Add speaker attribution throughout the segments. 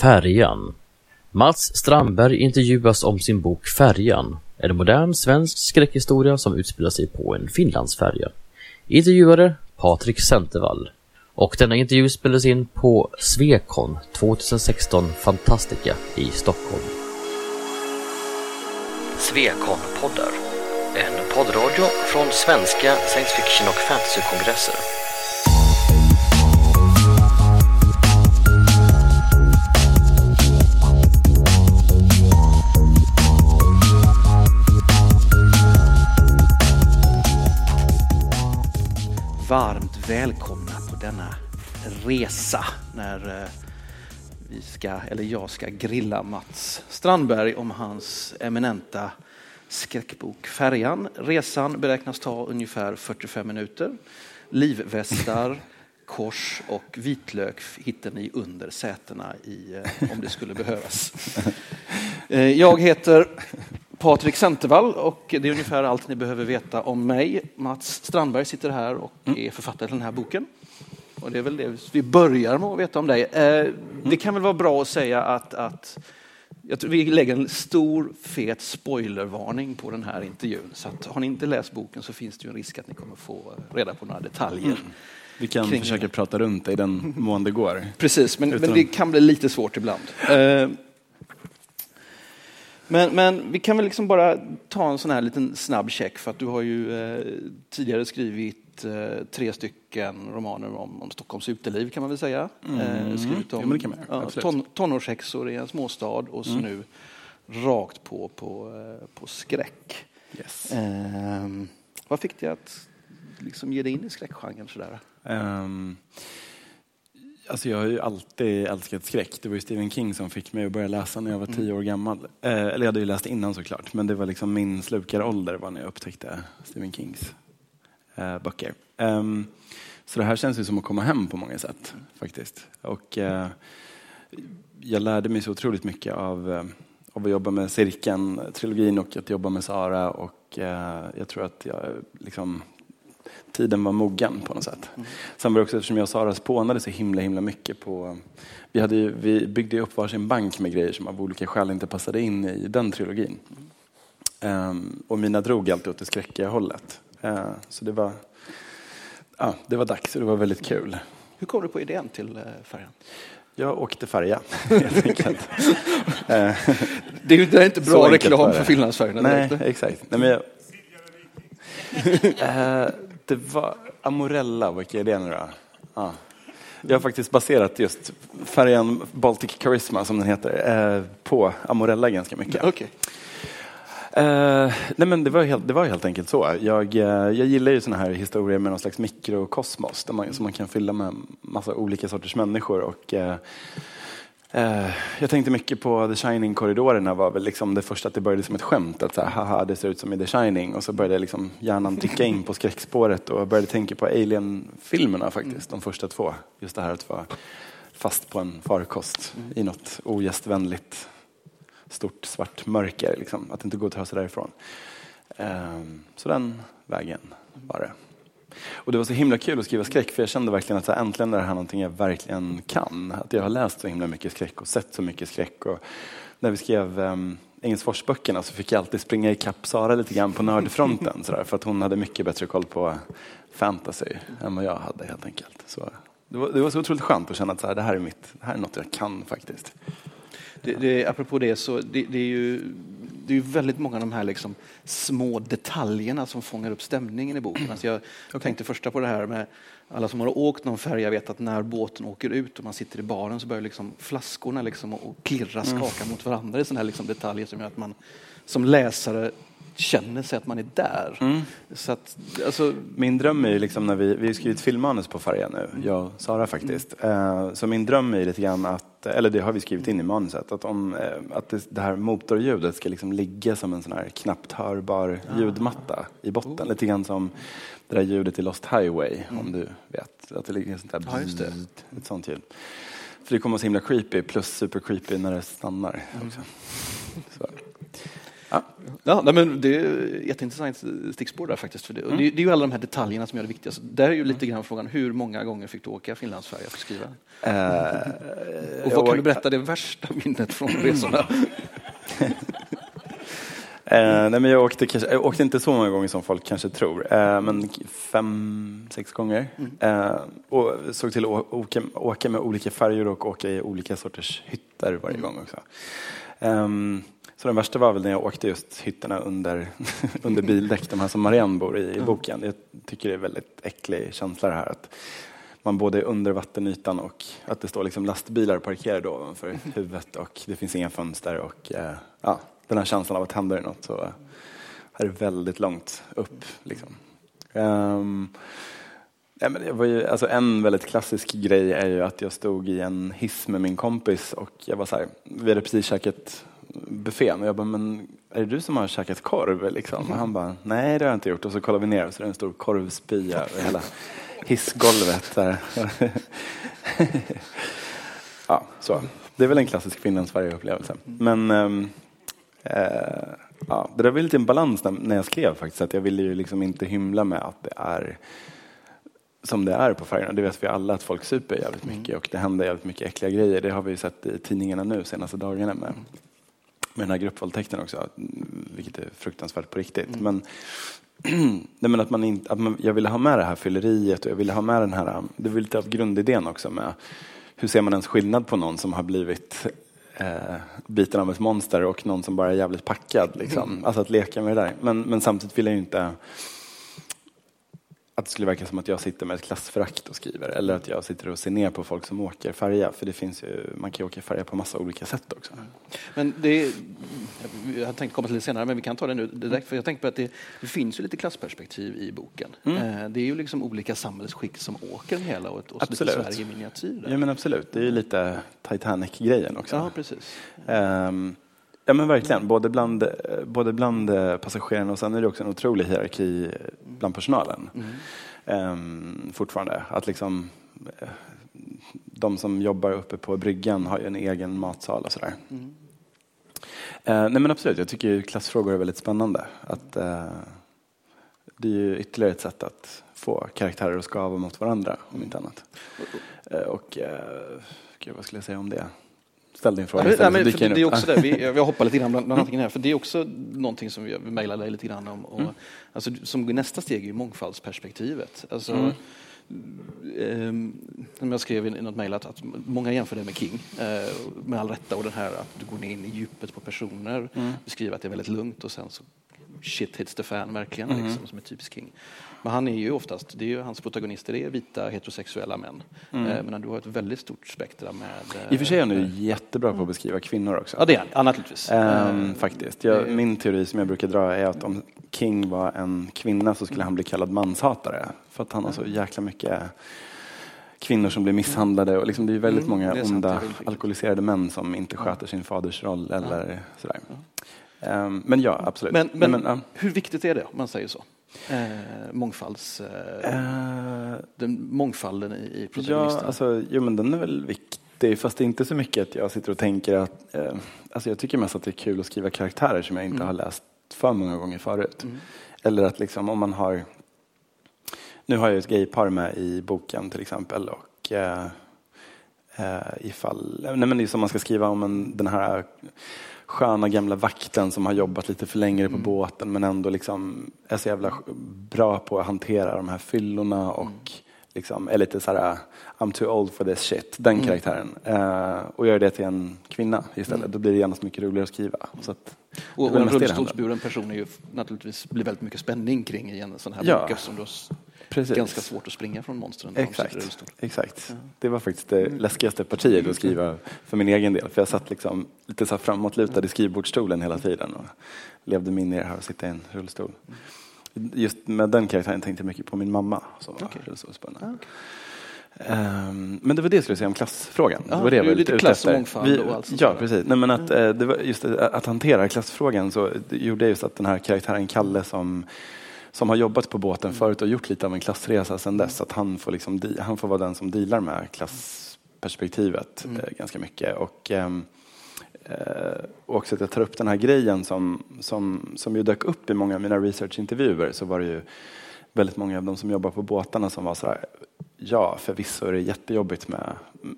Speaker 1: Färjan. Mats Strandberg intervjuas om sin bok Färjan, en modern svensk skräckhistoria som utspelar sig på en Finlandsfärja. Intervjuare Patrik Centervall. Och denna intervju spelades in på Svekon 2016 Fantastica i Stockholm. Svekon-poddar. En poddradio från svenska science fiction och fantasykongresser.
Speaker 2: Varmt välkomna på denna resa när eh, vi ska, eller jag ska grilla Mats Strandberg om hans eminenta skräckbok Färjan. Resan beräknas ta ungefär 45 minuter. Livvästar, kors och vitlök hittar ni under sätena i, eh, om det skulle behövas. Eh, Jag heter Patrik Centervall och det är ungefär allt ni behöver veta om mig. Mats Strandberg sitter här och är författare till den här boken. Och det är väl det vi börjar med att veta om dig. Eh, Det kan väl vara bra att säga att, att jag tror vi lägger en stor fet spoilervarning på den här intervjun. Så att har ni inte läst boken så finns det ju en risk att ni kommer få reda på några detaljer.
Speaker 3: Vi kan försöka prata runt det i den mån det går.
Speaker 2: Precis, men, men
Speaker 3: Utan-
Speaker 2: det kan bli lite svårt ibland. Men, men vi kan väl liksom bara ta en sån här liten snabb check för att du har ju eh, tidigare skrivit eh, tre stycken romaner om, om Stockholms uteliv kan man väl säga. Eh, skrivit om ja,
Speaker 3: Absolut.
Speaker 2: ton, tonårshäxor i en småstad och så nu rakt på, på, eh, på skräck.
Speaker 3: Yes.
Speaker 2: Eh, vad fick dig att liksom ge dig in i skräckgenren sådär?
Speaker 3: Ehm, alltså jag har ju alltid älskat skräck. Det var ju Stephen King som fick mig att börja läsa när jag var tio år gammal. Eh, eller jag hade ju läst innan såklart, men det var liksom min slukarålder var när jag upptäckte Stephen Kings eh, böcker. Ehm, så det här känns ju som att komma hem på många sätt faktiskt. Och eh, jag lärde mig så otroligt mycket av, eh, av att jobba med cirkeln, trilogin och att jobba med Sara och eh, jag tror att jag liksom tiden var mogen på något sätt. Sen var det också eftersom jag och Sara spånade så himla himla mycket på vi, hade ju, vi byggde upp varsin bank med grejer som av olika skäl inte passade in i den trilogin. Ehm, och mina drog alltid åt det skräckiga hållet. Eh, så det var, ja, det var dags och det var väldigt kul.
Speaker 2: Hur kom du på idén till eh, färjan?
Speaker 3: Jag åkte färja helt enkelt. Eh,
Speaker 2: Det är ju det är inte bra reklam för. Finlandsfärjorna.
Speaker 3: Nej,
Speaker 2: direkt.
Speaker 3: exakt. Nej, men jag... det var Amorella, vilka är det nu då? Ja. Jag har faktiskt baserat just färjan Baltic Charisma, som den heter, eh, på Amorella ganska mycket.
Speaker 2: Okej.
Speaker 3: Eh, nej men det, var helt, det var helt enkelt så. Jag, eh, jag gillar ju såna här historier med någon slags mikrokosmos där man, som man kan fylla med massa olika sorters människor. Och, eh, Eh, jag tänkte mycket på The Shining-korridorerna var väl liksom det första att det började som ett skämt. Att så här, haha, det ser ut som i The Shining. Och så började liksom hjärnan ticka in på skräckspåret och jag började tänka på Alien-filmerna faktiskt. De första två. Just det här att vara fast på en farkost i något ogästvänligt stort svart mörker, liksom, att inte gå att ta sig därifrån. Ehm, så den vägen var det. Och det var så himla kul att skriva skräck för jag kände verkligen att här, äntligen är det här någonting jag verkligen kan. Att jag har läst så himla mycket skräck och sett så mycket skräck. Och när vi skrev um, Engelsforsböckerna så fick jag alltid springa ikapp Sara lite grann på nördfronten så där, för att hon hade mycket bättre koll på fantasy än vad jag hade helt enkelt. Så det, var, det var så otroligt skönt att känna att så här, det här är mitt, det här är något jag kan faktiskt.
Speaker 2: Det, det, apropå det så det, det är ju det är ju väldigt många av de här liksom små detaljerna som fångar upp stämningen i boken. Alltså jag tänkte första på det här med alla som har åkt någon färja vet att när båten åker ut och man sitter i baren så börjar liksom flaskorna liksom att klirra, skaka mot varandra. Det är sådana här liksom detaljer som gör att man som läsare känner sig att man är där. Så att, alltså,
Speaker 3: Min dröm är ju liksom när vi, vi har skrivit filmmanus på färjan nu, jag och Sara faktiskt. Eh, Så min dröm är lite grann att, eller det har vi skrivit in i manuset, att, om, eh, att det, här motorljudet ska liksom ligga som en sån här knappt hörbar ljudmatta i botten. Lite grann som det där ljudet i Lost Highway, om du vet. Att det ligger sånt där
Speaker 2: Ja, just det.
Speaker 3: ett sånt ljud. För det kommer så himla creepy, plus super creepy när det stannar också. Så. Ja.
Speaker 2: Nej, men det är jätteintressant stickspår där faktiskt. För det. Och det, det är ju alla de här detaljerna som gör det viktigaste. Där är ju lite grann frågan, hur många gånger fick du åka Finlandsfärja för att skriva?
Speaker 3: Eh,
Speaker 2: Och vad kan du berätta det värsta minnet från resorna?
Speaker 3: Eh, nej, men jag, åkte, kanske- jag åkte inte så många gånger som folk kanske tror, eh, men fem, sex gånger. Eh, och såg till att åka, åka med olika färger och åka i olika sorters hytter varje gång också. Så den värsta var väl när jag åkte just hytterna under, under bildäck, de här som Marianne bor i, i boken. Jag tycker det är väldigt äcklig känsla det här att man både är under vattenytan och att det står liksom lastbilar parkerade ovanför huvudet och det finns inga fönster och eh, ja, den här känslan av att händer något så är det väldigt långt upp. Liksom. Ehm, ja, men det var ju, alltså en väldigt klassisk grej är ju att jag stod i en hiss med min kompis och jag var så här, vi hade precis käkat buffén och jag bara, men är det du som har käkat korv? Liksom? Och han bara, nej det har jag inte gjort. Och så kollar vi ner och så är det en stor korvspya över hela hissgolvet. Där. ja, så. Det är väl en klassisk Finland-Sverige-upplevelse. Men ehm, eh, ja, det där var lite en balans när, när jag skrev faktiskt. Att jag ville ju liksom inte hymla med att det är som det är på färgerna. Det vet vi alla att folk super jävligt mycket och det händer jävligt mycket äckliga grejer. Det har vi ju sett i tidningarna nu senaste dagarna med, med den här gruppvåldtäkten också, vilket är fruktansvärt på riktigt. Men, nej, men att man inte, att man, jag ville ha med det här fylleriet och jag ville ha med den här, det var lite av grundidén också med hur ser man ens skillnad på någon som har blivit eh, biten av ett monster och någon som bara är jävligt packad. Liksom. Alltså att leka med det där. Men, men samtidigt vill jag ju inte att det skulle verka som att jag sitter med ett klassförakt och skriver eller att jag sitter och ser ner på folk som åker färja. För det finns ju, man kan ju åka färja på massa olika sätt också.
Speaker 2: Men det jag har tänkt komma till det senare, men vi kan ta det nu direkt. För jag tänker på att det, det finns ju lite klassperspektiv i boken. Eh, Det är ju liksom olika samhällsskick som åker med hela och, och så lite
Speaker 3: Absolut.
Speaker 2: Sverige i miniatyr.
Speaker 3: Ja men absolut, det är ju lite Titanic-grejen också.
Speaker 2: Ja, precis.
Speaker 3: Ehm, ja men verkligen, både bland, eh, både bland eh, passagerarna och sen är det också en otrolig hierarki eh, bland personalen. Ehm, fortfarande. Att liksom de som jobbar uppe på bryggan har ju en egen matsal och sådär. Eh, nej men absolut, jag tycker klassfrågor är väldigt spännande. Att, eh, det är ju ytterligare ett sätt att få karaktärer att skava mot varandra, om inte annat. Eh, och, eh, gud, vad skulle jag säga om det? Ställ din fråga
Speaker 2: Ja,
Speaker 3: istället,
Speaker 2: men,
Speaker 3: så
Speaker 2: för det, är också det. Vi, jag hoppar lite grann bland, bland antingen här, för det är också någonting som vi, mejlade dig lite grann om. Och, alltså, som nästa steg är ju mångfaldsperspektivet. Alltså, ehm, som jag skrev i något mejl att, att många jämför det med King, eh, med all rätta, och den här att du går in i djupet på personer, beskriver att det är väldigt lugnt och sen så shit hits the fan verkligen, liksom, som är typiskt King. Men han är ju oftast, det är ju hans protagonister är vita heterosexuella män. Eh, men du har ett väldigt stort spektra med... eh,
Speaker 3: I och för sig är han ju jättebra på att beskriva kvinnor också.
Speaker 2: Ja, det är han. Ja, naturligtvis.
Speaker 3: Ehm, faktiskt. Jag, min teori som jag brukar dra är att om King var en kvinna så skulle han bli kallad manshatare. För att han har så jäkla mycket kvinnor som blir misshandlade. Och liksom det är väldigt
Speaker 2: Mm,
Speaker 3: många
Speaker 2: det är
Speaker 3: onda alkoholiserade män som inte sköter sin fadersroll eller sådär. Ehm, men ja, absolut.
Speaker 2: Men,
Speaker 3: Nej,
Speaker 2: men,
Speaker 3: ja.
Speaker 2: hur viktigt är det om man säger så? Eh, mångfalds... Eh,
Speaker 3: Eh,
Speaker 2: den mångfalden i, i
Speaker 3: Ja,
Speaker 2: protagonisterna.
Speaker 3: alltså, jo, men den är väl viktig. Fast det är inte så mycket att jag sitter och tänker att... Eh, alltså jag tycker mest att det är kul att skriva karaktärer som jag inte har läst för många gånger förut. Eller att liksom om man har... Nu har jag ett gaypar med i boken till exempel. Och eh, ifall... Nej, men det är som man ska skriva om en, den här sköna gamla vakten som har jobbat lite för länge på båten men ändå liksom är så jävla bra på att hantera de här fyllorna och liksom är lite så här I'm too old for this shit, den karaktären. Eh, och gör det till en kvinna istället. Då blir det genast mycket roligare att skriva. Så att,
Speaker 2: och, och en rullstolsburen person är ju naturligtvis blir väldigt mycket spänning kring i en sån här
Speaker 3: Ja,
Speaker 2: bok eftersom du har
Speaker 3: Precis.
Speaker 2: ganska svårt att springa från monstren
Speaker 3: Exakt. Exakt. Det var faktiskt det läskigaste partiet att skriva för min egen del. För jag satt liksom lite så här framåtlutad i skrivbordsstolen hela tiden och levde mig in i det här och sitta i en rullstol. Just med den karaktären tänkte jag mycket på min mamma som var rullstolsbunden.
Speaker 2: Ah, okej.
Speaker 3: Ehm, men det var det jag skulle säga om klassfrågan.
Speaker 2: Ja,
Speaker 3: det var det jag var
Speaker 2: lite klass och mångfald och allt sånt
Speaker 3: Ja, precis. Nej, men att, eh, det var just det, att hantera klassfrågan så gjorde just att den här karaktären Kalle som som har jobbat på båten förut och gjort lite av en klassresa sedan dess. Att han får, liksom, han får vara den som dealar med klassperspektivet eh, ganska mycket. Och, ehm, eh, och också att jag tar upp den här grejen som, som, som ju dök upp i många av mina researchintervjuer så var det ju väldigt många av de som jobbar på båtarna som var så här, ja förvisso är det jättejobbigt med,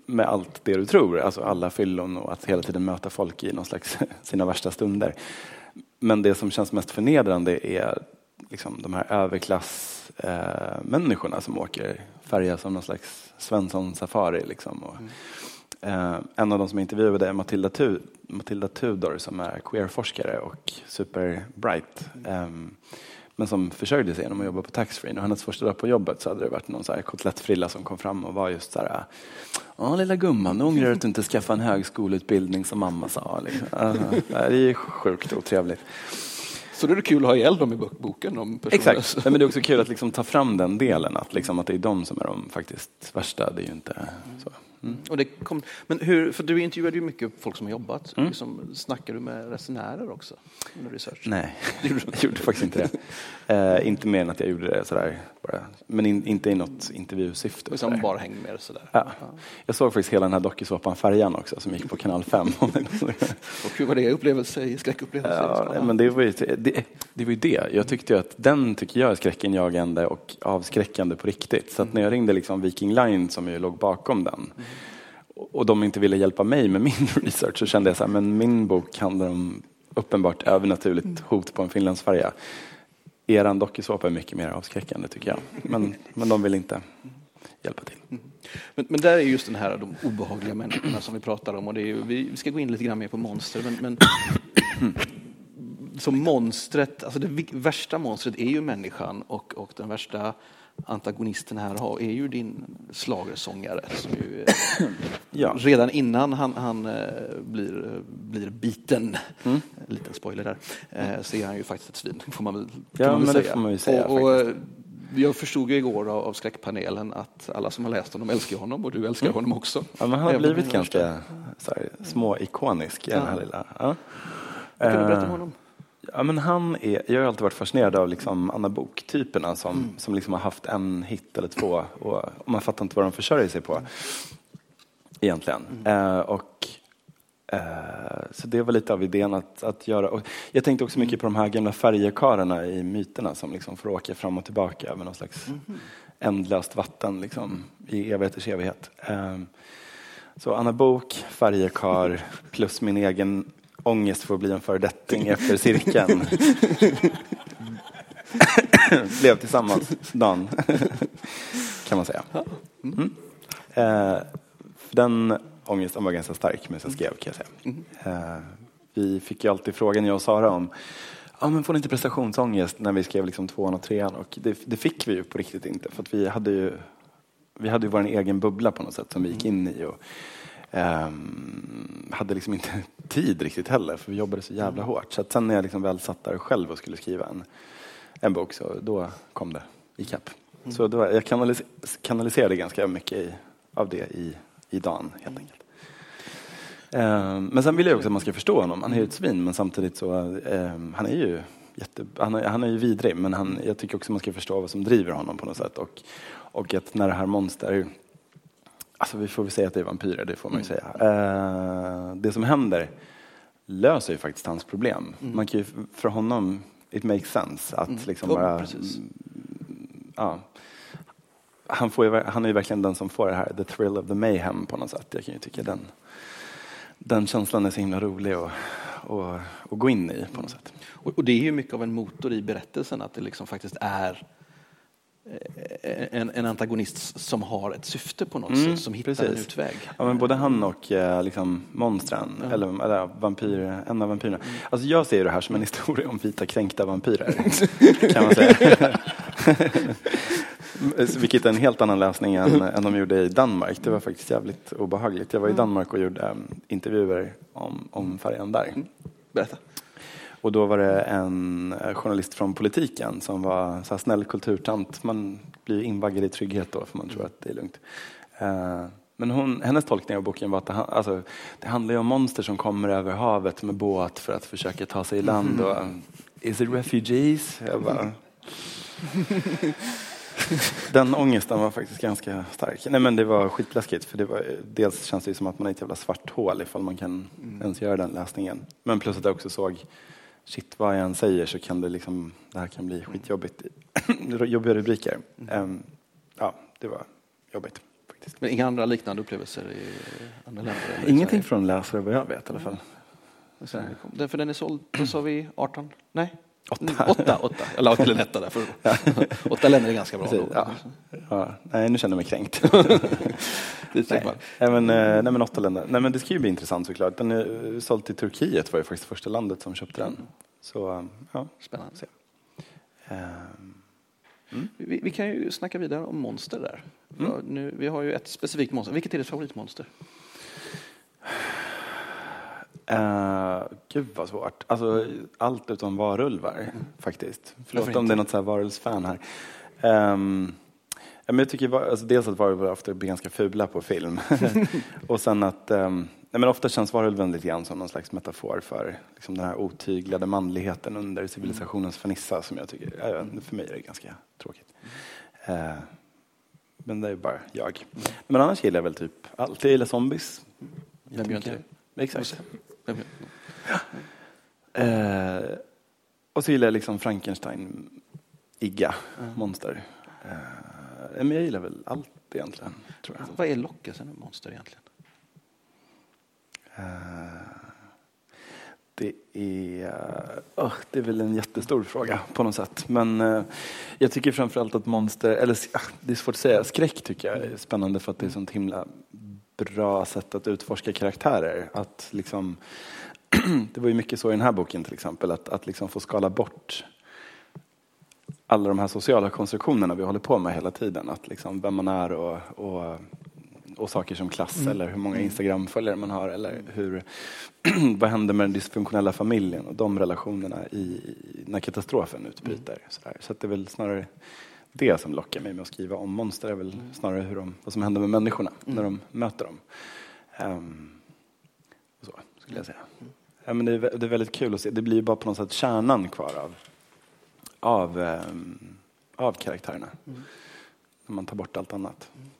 Speaker 3: med allt det du tror, alltså alla fyllon och att hela tiden möta folk i någon slags sina värsta stunder. Men det som känns mest förnedrande är liksom de här överklassmänniskorna eh, som åker färja som någon slags Svensson-safari. Liksom. Och, mm. eh, en av de som intervjuade är Matilda, tu Matilda Tudor som är queerforskare och superbright. Mm. Eh, men som försörjde sig genom att jobba på taxfree. Och hennes första dag på jobbet så hade det varit någon så här kotlettfrilla som kom fram och var just så här Ja lilla gumman, nu ångrar du att du inte skaffade en högskoleutbildning som mamma sa. Liksom. det är sjukt otrevligt.
Speaker 2: Så då är det kul att ha ihjäl dem i boken? Om
Speaker 3: Exakt, men det är också kul att liksom ta fram den delen, att, liksom, att det är de som är de faktiskt värsta. Det är ju inte så.
Speaker 2: Mm. Och det kom, men hur, för du intervjuade ju mycket folk som har jobbat. Mm. Liksom, snackar du med resenärer också? Under research?
Speaker 3: Nej, jag gjorde faktiskt inte det. Uh, inte mer än att jag gjorde det sådär. Bara. Men in, inte i något intervjusyfte.
Speaker 2: Som bara hängde med sådär?
Speaker 3: Ja. ja. Jag såg faktiskt hela den här dokusåpan Färjan också som gick på kanal 5. och
Speaker 2: hur var det upplevelse, skräckupplevelse?
Speaker 3: Ja, men det var, ju, det, det var ju det. Jag tyckte att den tycker jag är skräckinjagande och avskräckande på riktigt. Så att när jag ringde liksom Viking Line som ju låg bakom den mm och de inte ville hjälpa mig med min research så kände jag så här, men min bok handlar om uppenbart övernaturligt mm. hot på en finlandsfärja. Eran dokusåpa är mycket mer avskräckande tycker jag. Men, men de vill inte hjälpa till. Mm.
Speaker 2: Men, men där är just den här de obehagliga människorna som vi pratar om och det är, vi ska gå in lite grann mer på monster men, men som monstret, alltså det värsta monstret är ju människan och, och den värsta antagonisten här har är ju din slagersångare som ju ja. redan innan han, han eh, blir, blir biten, mm. liten spoiler där, eh, så är han ju faktiskt ett svin, får man väl,
Speaker 3: ja,
Speaker 2: man väl
Speaker 3: säga. Man säga
Speaker 2: och, och, jag förstod ju igår av, av skräckpanelen att alla som har läst honom älskar honom och du älskar mm. honom också.
Speaker 3: Ja, men han har blivit ganska här, små ikonisk i den här lilla. Ja.
Speaker 2: Kan du berätta om honom?
Speaker 3: Ja, men han är, jag har alltid varit fascinerad av liksom Anna Bok-typerna som, mm. som liksom har haft en hit eller två och, och, man fattar inte vad de försörjer sig på. Egentligen. Mm. Uh, och, uh, så det var lite av idén att, att göra. Och jag tänkte också mycket på de här gamla färjekarlarna i myterna som liksom får åka fram och tillbaka över någon slags mm. ändlöst vatten liksom, i evigheters evighet. Uh, så Anna Bok, färjekar plus min egen ångest för att bli en föredetting efter cirkeln. Blev tillsammans dagen, kan man säga. Mm. Eh, den ångesten var ganska stark medan jag skrev, kan jag säga. Eh, vi fick ju alltid frågan, jag och Sara, om ja, men får ni inte prestationsångest när vi skrev liksom tvåan och trean? Och det, det fick vi ju på riktigt inte, för vi hade ju vi hade ju vår egen bubbla på något sätt som vi gick in i. Och, Um, hade liksom inte tid riktigt heller för vi jobbade så jävla hårt. Så att sen när jag liksom väl satt där själv och skulle skriva en, en bok så då kom det ikapp. Mm. Så då, jag kanalis kanaliserade ganska mycket i, av det i, i dagen helt enkelt. Um, men sen vill jag också att man ska förstå honom. Han är ju ett svin men samtidigt så, um, han är ju jätte, han, är, han är ju vidrig men han, jag tycker också att man ska förstå vad som driver honom på något sätt. Och, och att när det här monster Alltså vi får väl säga att det är vampyrer, det får man ju mm. säga. Uh, det som händer löser ju faktiskt hans problem. Mm. Man kan ju, för honom, it makes sense att mm. liksom bara... Ja, han, får ju, han är ju verkligen den som får det här, the thrill of the mayhem på något sätt. Jag kan ju tycka den, den känslan är så himla rolig att och, och gå in i på något sätt.
Speaker 2: Och, och det är ju mycket av en motor i berättelsen att det liksom faktiskt är en, en, antagonist som har ett syfte på något mm, sätt, som hittar precis. en utväg.
Speaker 3: Ja, men både han och eh, liksom, monstren, ja. eller, eller vampyr, en av vampyrerna. Mm. Alltså, jag ser det här som en historia om vita kränkta vampyrer, kan man säga. Vilket är en helt annan läsning än, än de gjorde i Danmark. Det var faktiskt jävligt obehagligt. Jag var i. Danmark och gjorde um, intervjuer om, om färjan där. Mm.
Speaker 2: Berätta.
Speaker 3: Och då var det en eh, journalist från politiken som var så här snäll kulturtant. Man blir invaggad i trygghet då för man tror att det är lugnt. Eh, men hon, hennes tolkning av boken var att det, alltså, det handlar om monster som kommer över havet med båt för att försöka ta sig i land. Och, Is it refugees? Jag bara, Den ångesten var faktiskt ganska stark. Nej men det var skitläskigt för det var, dels känns det som att man är ett jävla svart hål ifall man kan mm. ens göra den läsningen. Men plus att jag också såg, shit vad jag än säger så kan det liksom, det här kan bli skitjobbigt. Jobbiga rubriker. Um, ja, det var jobbigt. Faktiskt.
Speaker 2: Men inga andra liknande upplevelser i andra länder?
Speaker 3: Ingenting från läsare vad jag vet i alla fall.
Speaker 2: Mm. För den är såld, då sa vi 18? Nej?
Speaker 3: Åtta.
Speaker 2: Åtta, åtta. Jag la till en etta där. För åtta länder är ganska bra.
Speaker 3: Ja. Ja. Nej, nu känner jag mig kränkt. nej. Men, eh, nej, men åtta länder. Nej, men det ska ju bli intressant såklart. Den är såld till Turkiet var ju faktiskt första landet som köpte den. Så, eh, ja.
Speaker 2: Spännande. Mm. Vi, vi, kan ju snacka vidare om monster där. Mm. Nu, vi har ju ett specifikt monster. Vilket är ditt favoritmonster?
Speaker 3: Uh, gud vad svårt. Alltså, allt utom varulvar mm. faktiskt. Förlåt om det är något varulvsfan här. Um, men jag tycker alltså, dels att varulvar ofta blir ganska fula på film. och sen att um, nej, men ofta känns varulven lite grann som någon slags metafor för liksom, den här otyglade manligheten under civilisationens fernissa som jag tycker, för mig är det ganska tråkigt. Uh, men det är bara jag. Mm. Men annars gillar jag väl typ allt. Jag gillar zombies.
Speaker 2: Vem gör inte det?
Speaker 3: Exakt. Eh, och så gillar jag liksom Frankenstein, Igga, mm. monster. Eh, men jag gillar väl allt egentligen. Tror jag.
Speaker 2: Vad är lockelsen med monster egentligen?
Speaker 3: Eh, det är, oh, det är väl en jättestor fråga på något sätt. Men uh, jag tycker framförallt att monster, eller uh, det är svårt att säga, skräck tycker jag är spännande för att det är sånt himla bra sätt att utforska karaktärer. Att liksom, det var ju mycket så i den här boken till exempel, att, att liksom få skala bort alla de här sociala konstruktionerna vi håller på med hela tiden. Att liksom vem man är och, och, och saker som klass mm. eller hur många Instagram-följare man har eller hur, vad händer med den dysfunktionella familjen och de relationerna i, när katastrofen utbryter. Mm. Så, så det är väl snarare det som lockar mig med att skriva om monster är väl snarare hur de, vad som händer med människorna mm. när de möter dem. Um, så skulle jag säga. Mm. Ja, men det, är, det är väldigt kul att se. Det blir bara på något sätt kärnan kvar av, av, um, av karaktärerna. Mm. När man tar bort allt annat. Mm.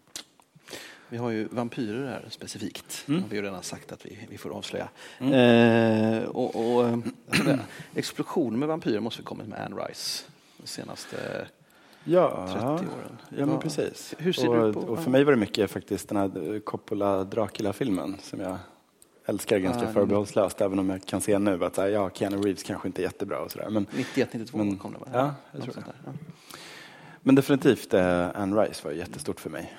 Speaker 2: Vi har ju vampyrer här specifikt. Mm. har vi ju redan sagt att vi, vi får avslöja.
Speaker 3: Mm.
Speaker 2: Eh, och, och äh, explosionen med vampyrer måste ha kommit med Anne Rice. Senaste
Speaker 3: ja,
Speaker 2: 30 åren.
Speaker 3: Ja, men precis.
Speaker 2: Hur ser
Speaker 3: och,
Speaker 2: du på?
Speaker 3: Och för mig var det mycket faktiskt den här Coppola Dracula-filmen som jag älskar ganska ah, förbehållslöst, även om jag kan se nu att ja, Keanu Reeves kanske inte är jättebra och sådär. Men,
Speaker 2: 91, 92 men, kom det va?
Speaker 3: Ja, jag tror det. Ja. Men definitivt, eh, Anne Rice var jättestort för mig.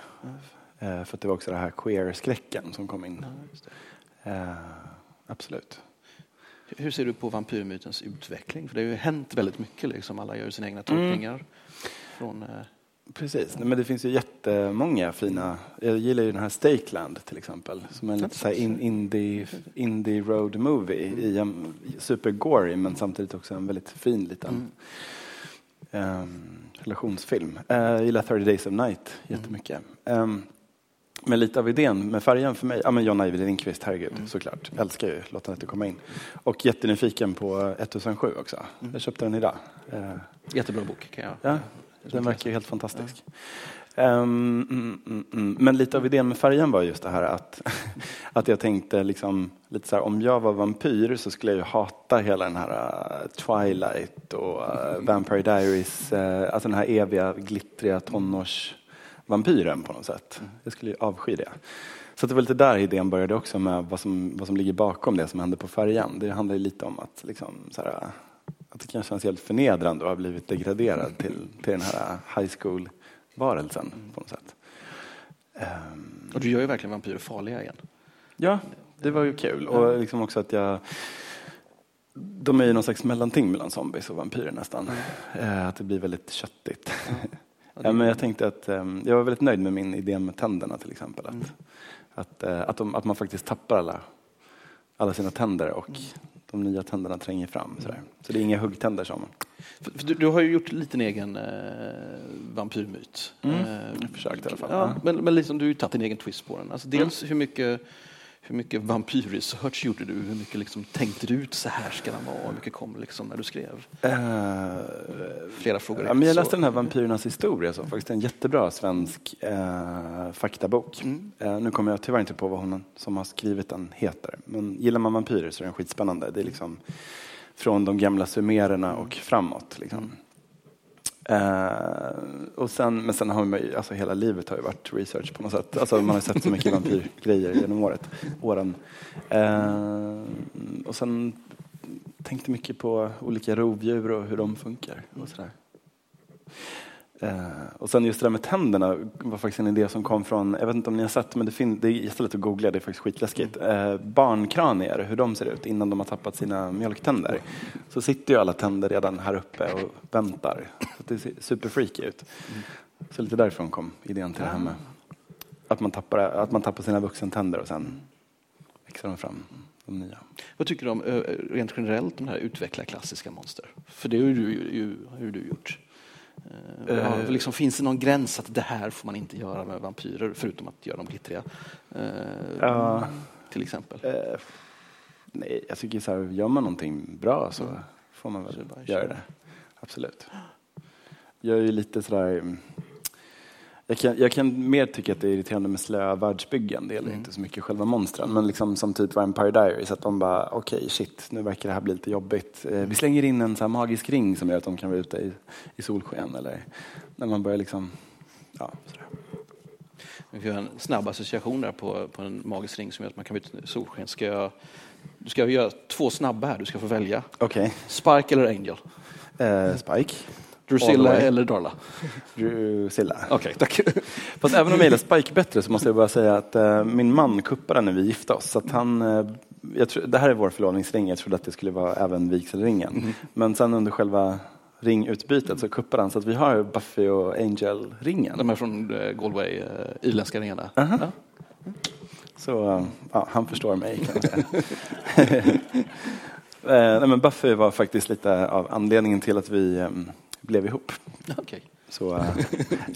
Speaker 3: Mm. för att det var också det här queer-skräcken som kom in. Ja, eh, absolut.
Speaker 2: Hur ser du på vampyrmytens utveckling? För det har ju hänt väldigt mycket, liksom. alla gör sina egna tolkningar. Mm. Från, eh...
Speaker 3: Precis, men det finns ju jättemånga fina, jag gillar ju den här Stakeland till exempel, som är en lite så in, indie, indie road movie, i en super gory men samtidigt också en väldigt fin liten mm. um, relationsfilm. Uh, jag gillar 30 Days of Night jättemycket. Um, men lite av idén med färgen för mig, ja men John Ajvide Lindqvist, herregud, mm. såklart. Älskar ju Låt inte komma in. Och jättenyfiken på 1007 också. Mm. Jag köpte den idag. Uh,
Speaker 2: Jättebra bok kan jag.
Speaker 3: Ja, den verkar ju helt fantastisk. Um, mm, mm, mm. Men lite av idén med färgen var just det här att, att jag tänkte liksom, lite så här, om jag var vampyr så skulle jag ju hata hela den här uh, Twilight och uh, Vampire Diaries, uh, alltså den här eviga glittriga tonårsvampyren på något sätt. Mm. Jag skulle ju avsky det. Så det var lite där idén började också med vad som, vad som ligger bakom det som hände på färjan. Det handlar ju lite om att liksom, så här, att det kan kännas helt förnedrande att ha blivit degraderad till, till den här high school-varelsen på något sätt.
Speaker 2: Um, och du gör ju verkligen vampyrer farliga igen.
Speaker 3: Ja, det var ju kul. Och liksom också att jag de är ju någon slags mellanting mellan zombies och vampyrer nästan. Mm. Att det blir väldigt köttigt. Ja, men jag tänkte att um, jag var väldigt nöjd med min idé med tänderna till exempel. Att, mm. att, uh, att, de, att, man faktiskt tappar alla, alla sina tänder och mm de nya tänderna tränger fram. Sådär. Så det är inga huggtänder.
Speaker 2: För, för du, du, har ju gjort lite en egen eh, vampyrmyt.
Speaker 3: Mm. Eh, försökt i alla fall.
Speaker 2: Ja, men, men liksom, du har ju tagit din egen twist på den. Alltså, dels mm. hur mycket hur mycket vampyrresearch gjorde du? Hur mycket liksom tänkte du ut så här ska den vara? Hur mycket kom liksom när du skrev?
Speaker 3: Uh,
Speaker 2: Flera frågor.
Speaker 3: Ja, men jag läste den här Vampyrernas historia, så faktiskt en jättebra svensk uh, faktabok. Mm. Uh, nu kommer jag tyvärr inte på vad hon som har skrivit den heter. Men gillar man vampyrer så är den skitspännande. Det är liksom från de gamla sumererna och framåt. Liksom. Uh, och sen, men sen har man ju, alltså hela livet har ju varit research på något sätt. Alltså man har sett så mycket vampyrgrejer genom året, åren. Uh, och sen tänkte mycket på olika rovdjur och hur de funkar och sådär. Eh, och sen just det där med tänderna var faktiskt en idé som kom från, jag vet inte om ni har sett, men det, fin- det är jättelätt att googla, det är faktiskt skitläskigt. Eh, barnkranier, hur de ser ut innan de har tappat sina mjölktänder. Så sitter ju alla tänder redan här uppe och väntar. Så det ser superfreaky ut. Så lite därifrån kom idén till det här med att man tappar, att man tappar sina vuxentänder och sen växer de fram. Nya.
Speaker 2: Vad tycker du om eh, rent generellt om det här utveckla klassiska monster? För det har ju, ju, har du gjort. Uh, liksom, finns det någon gräns att det här får man inte göra med vampyrer förutom att göra dem glittriga? Uh, uh, till exempel.
Speaker 3: nej, jag tycker så här, gör man någonting bra så mm. får man väl göra det. Absolut. Jag är ju lite sådär jag kan, jag kan mer tycka att det är irriterande med slöa världsbyggen. Det gäller mm. inte så mycket själva monstren. Men liksom som typ Vampire Diaries, att de bara, okej okay, shit, nu verkar det här bli lite jobbigt. Eh, vi slänger in en så magisk ring som gör att de kan vara ute i, i solsken. Eller när man börjar liksom, ja sådär.
Speaker 2: Vi har en snabb association där på, på en magisk ring som gör att man kan i solsken. Ska jag, du ska göra två snabba här, du ska få välja.
Speaker 3: Okay.
Speaker 2: Spike eller Angel?
Speaker 3: Uh, Spike.
Speaker 2: Drusilla eller Darla?
Speaker 3: Drusilla.
Speaker 2: Okej, okay, tack.
Speaker 3: Fast även om jag gillar Spike bättre så måste jag bara säga att uh, min man kuppade när vi gifte oss. Så han, uh, jag tror, det här är vår förlovningsring, jag trodde att det skulle vara även vigselringen. Mm. Men sen under själva ringutbytet så kuppade han så att vi har Buffy och Angel-ringen.
Speaker 2: De är från uh, Galway, uh, irländska ringarna.
Speaker 3: Uh -huh. ja. Så uh, han förstår mig kan man säga. nej, men Buffy var faktiskt lite av anledningen till att vi um, blev ihop.
Speaker 2: Okay.
Speaker 3: Så, uh,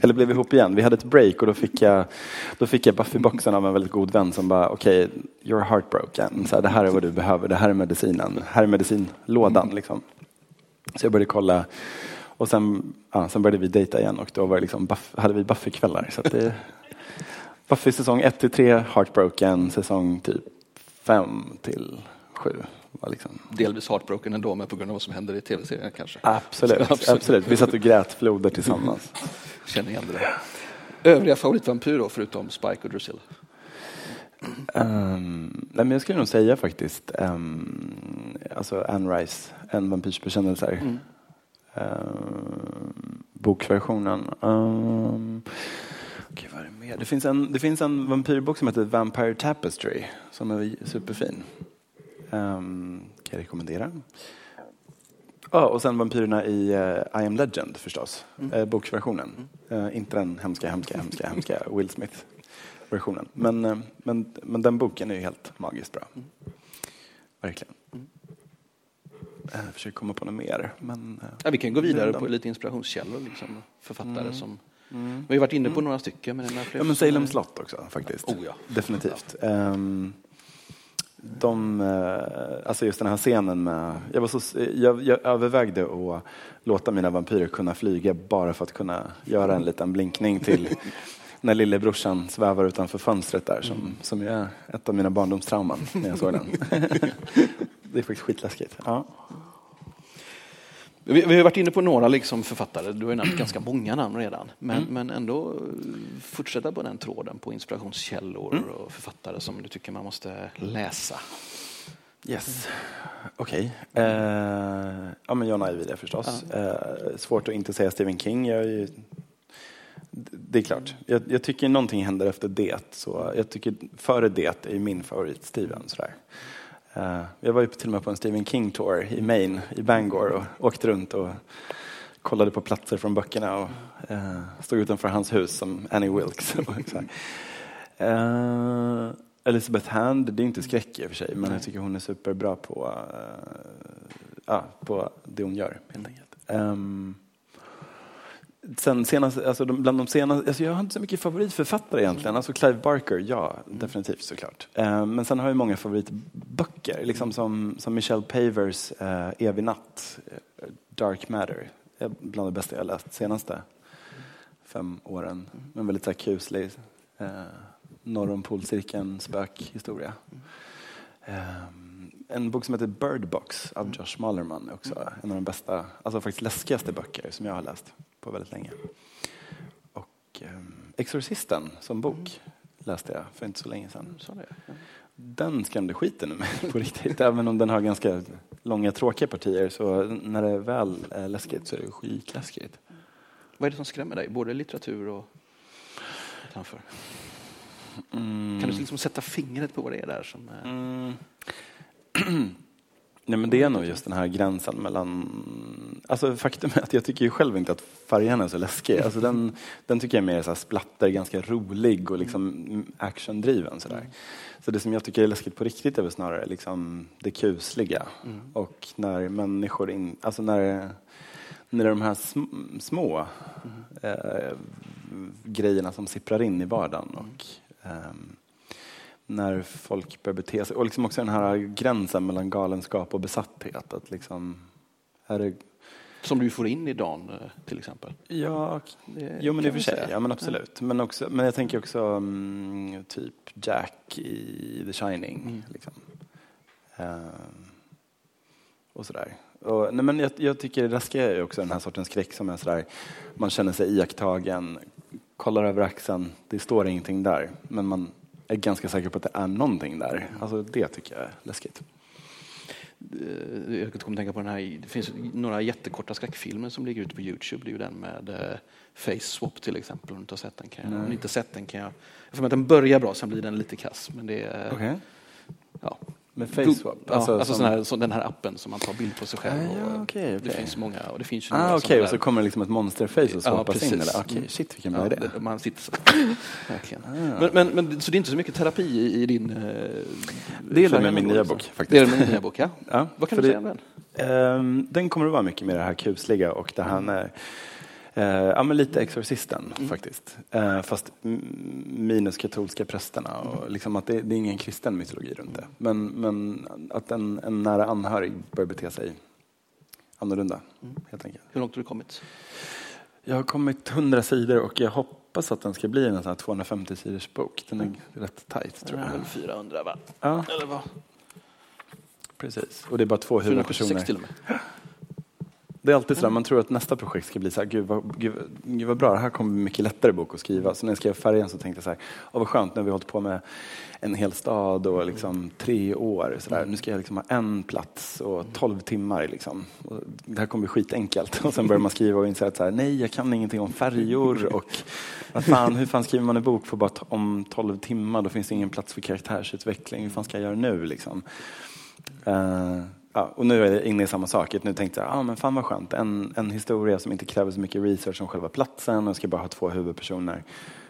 Speaker 3: eller blev ihop igen. Vi hade ett break och då fick jag, då fick jag Buffy-boxen av en väldigt god vän som bara, okej, okay, you're heartbroken. Så här, det här är vad du behöver, det här är medicinen. Här är medicinlådan. Liksom. Så jag började kolla och sen, ja, sen började vi dejta igen och då var liksom Buff, hade vi Buffy-kvällar. Så det, Buffy säsong 1 till 3, Heartbroken, säsong typ 5 till 7 var liksom...
Speaker 2: Delvis heartbroken ändå, men på grund av vad som händer i tv-serien kanske.
Speaker 3: Absolut, absolut. absolut. Vi satt och grät floder tillsammans.
Speaker 2: Känner igen det. Övriga favoritvampyr då, förutom Spike och Drusilla?
Speaker 3: Um, nej, men jag skulle nog säga faktiskt um, alltså Anne Rice, En vampyrs bekännelser. Mm. Um, bokversionen. Um, okay, vad är det, mer? Det, finns en, det finns en vampyrbok som heter Vampire Tapestry som är superfin. Um, kan jag rekommendera. Ja, och sen vampyrerna i uh, I am Legend förstås, mm. uh, bokversionen. Mm. Uh, inte den hemska, hemska, hemska, hemska Will Smith-versionen. Men, men, men den boken är ju helt magiskt bra. Mm. Verkligen. Mm. Jag försöker komma på något mer. Men,
Speaker 2: ja, vi kan gå vidare på lite inspirationskällor, liksom, författare mm. som Mm. Vi har varit inne på mm. några stycken. Men
Speaker 3: ja, men Salem slott också faktiskt.
Speaker 2: Oh, ja.
Speaker 3: Definitivt. Um, de, eh, alltså just den här scenen med, jag, var så, jag, jag övervägde att låta mina vampyrer kunna flyga bara för att kunna göra en liten blinkning till när lillebrorsan svävar utanför fönstret där som, som är ett av mina barndomstrauman när jag såg den. det är faktiskt skitläskigt. Ja.
Speaker 2: Vi, vi har varit inne på några liksom författare, du har nämnt ganska många namn redan. Men, mm. men ändå fortsätta på den tråden på inspirationskällor mm. och författare som du tycker man måste läsa.
Speaker 3: Yes, okej. Okay. Uh, ja, men John Ajvide förstås. Uh. Uh, svårt att inte säga Stephen King. Jag är ju, det är klart. Jag, jag, tycker någonting händer efter det. Så jag tycker före det är min favorit Steven. Sådär. Eh, jag var ju till och med på en Stephen King-tour i Maine, i Bangor och åkte runt och kollade på platser från böckerna och eh, stod utanför hans hus som Annie Wilkes. uh, Elizabeth Hand, det är inte skräck i och för sig, men jag tycker hon är superbra på, uh, på det hon gör. Helt enkelt. Um, sen senast, alltså de, bland de senaste, alltså jag har inte så mycket favoritförfattare egentligen. Alltså Clive Barker, ja, definitivt såklart. Eh, men sen har jag många favoritböcker, liksom som, som Michelle Pavers eh, Evig natt, eh, Dark Matter. är Bland det bästa jag läst senaste fem åren. En väldigt så kuslig, eh, norr om polcirkeln spökhistoria. Eh, en bok som heter Bird Box av Josh Malerman är också en av de bästa, alltså faktiskt läskigaste böcker som jag har läst på väldigt länge. Och eh, Exorcisten som bok läste jag för inte så länge sedan. Den skrämde skiten ur mig på riktigt. Även om den har ganska långa tråkiga partier så när det är väl är läskigt så är det skitläskigt.
Speaker 2: Vad är det som skrämmer dig, både litteratur och utanför?
Speaker 3: Mm.
Speaker 2: Kan du liksom sätta fingret på vad det är där som...
Speaker 3: Mm. Nej men det är nog just den här gränsen mellan... Alltså faktum är att jag tycker ju själv inte att färgerna är så läskiga. Alltså den, den tycker jag är mer så här splatter, ganska rolig och liksom actiondriven sådär. Så det som jag tycker är läskigt på riktigt är väl snarare liksom det kusliga. Och när människor, in, alltså när, när de här sm, små eh, grejerna som sipprar in i vardagen och ehm, när folk börjar bete sig. Och liksom också den här gränsen mellan galenskap och besatthet. Att liksom, är det,
Speaker 2: Som du får in i dagen eh, till exempel.
Speaker 3: ja,
Speaker 2: Det
Speaker 3: jo men i och för sig,
Speaker 2: säga.
Speaker 3: ja men absolut. Men, också, men jag tänker också mm, typ Jack i The Shining.
Speaker 2: Mm.
Speaker 3: Liksom. Ehm, och sådär. Och, nej, men jag, jag tycker det läskiga är ju också den här sortens skräck som är sådär, man känner sig iakttagen, kollar över axeln, det står ingenting där, men man är ganska säker på att det är någonting där. Alltså det tycker jag är läskigt.
Speaker 2: Eh, Jag kommer tänka på den här, det finns några jättekorta skräckfilmer som ligger ute på Youtube. Det är ju den med eh, Face Swap till exempel. Om du inte har sett den kan jag, om du inte sett den kan jag... Jag får att den börjar bra, sen blir den lite kass. Men det är...
Speaker 3: Okej.
Speaker 2: Ja.
Speaker 3: Med face swap?
Speaker 2: Ja, alltså,
Speaker 3: som-
Speaker 2: sån här, så den här appen som man tar bild på sig själv.
Speaker 3: Ah, ja,
Speaker 2: och
Speaker 3: okej,
Speaker 2: Det finns många och det finns ju
Speaker 3: Ah, okej,
Speaker 2: såna
Speaker 3: och så kommer det liksom ett monsterface och
Speaker 2: Ja,
Speaker 3: swappas
Speaker 2: precis.
Speaker 3: in? Eller? Okej,
Speaker 2: Mm.
Speaker 3: shit vilken bra
Speaker 2: Ja,
Speaker 3: idé.
Speaker 2: Man sitter så. Verkligen.
Speaker 3: Ah.
Speaker 2: Men, men, men, så det är inte så mycket terapi i, i din... eh,
Speaker 3: Det är det med min nya bok
Speaker 2: Det är
Speaker 3: faktiskt.
Speaker 2: det med din nya bok, ja.
Speaker 3: Ja,
Speaker 2: Vad kan du
Speaker 3: det-
Speaker 2: säga om den?
Speaker 3: Ehm, den kommer att vara mycket mer det här kusliga och det här
Speaker 2: Mm.
Speaker 3: Eh, ja, men lite Exorcisten faktiskt. Eh, fast minus katolska prästerna och liksom att det, det är ingen kristen mytologi runt det. Men, men att en, en nära anhörig bör bete sig annorlunda
Speaker 2: Mm.
Speaker 3: helt enkelt.
Speaker 2: Hur långt har du kommit?
Speaker 3: Jag har kommit 100 sidor och jag hoppas att den ska bli en sån här 250 sidors bok. Den är rätt tajt tror
Speaker 2: är
Speaker 3: jag.
Speaker 2: väl 400 va?
Speaker 3: Ja,
Speaker 2: Eller vad?
Speaker 3: precis. Och det är bara två
Speaker 2: 476
Speaker 3: huvudpersoner.
Speaker 2: till och med.
Speaker 3: Det är alltid så man tror att nästa projekt ska bli så här, gud vad, gud, gud vad bra, det här kommer bli mycket lättare bok att skriva. Så när jag skrev Färgen så tänkte jag så här, oh, vad skönt, nu har vi hållit på med en hel stad och liksom tre år. Så där. Nu ska jag liksom ha en plats och tolv timmar. Liksom. Och det här kommer bli skitenkelt. Och sen börjar man skriva och inser att så här, nej, jag kan ingenting om färjor. Och vad fan, hur fan skriver man en bok på bara om tolv timmar? Då finns det ingen plats för karaktärsutveckling. Hur fan ska jag göra nu? Liksom? Uh, ja, och nu är jag inne i samma sak. Nu tänkte jag, ah, men fan vad skönt. En, en historia som inte kräver så mycket research som själva platsen. Och ska bara ha två huvudpersoner.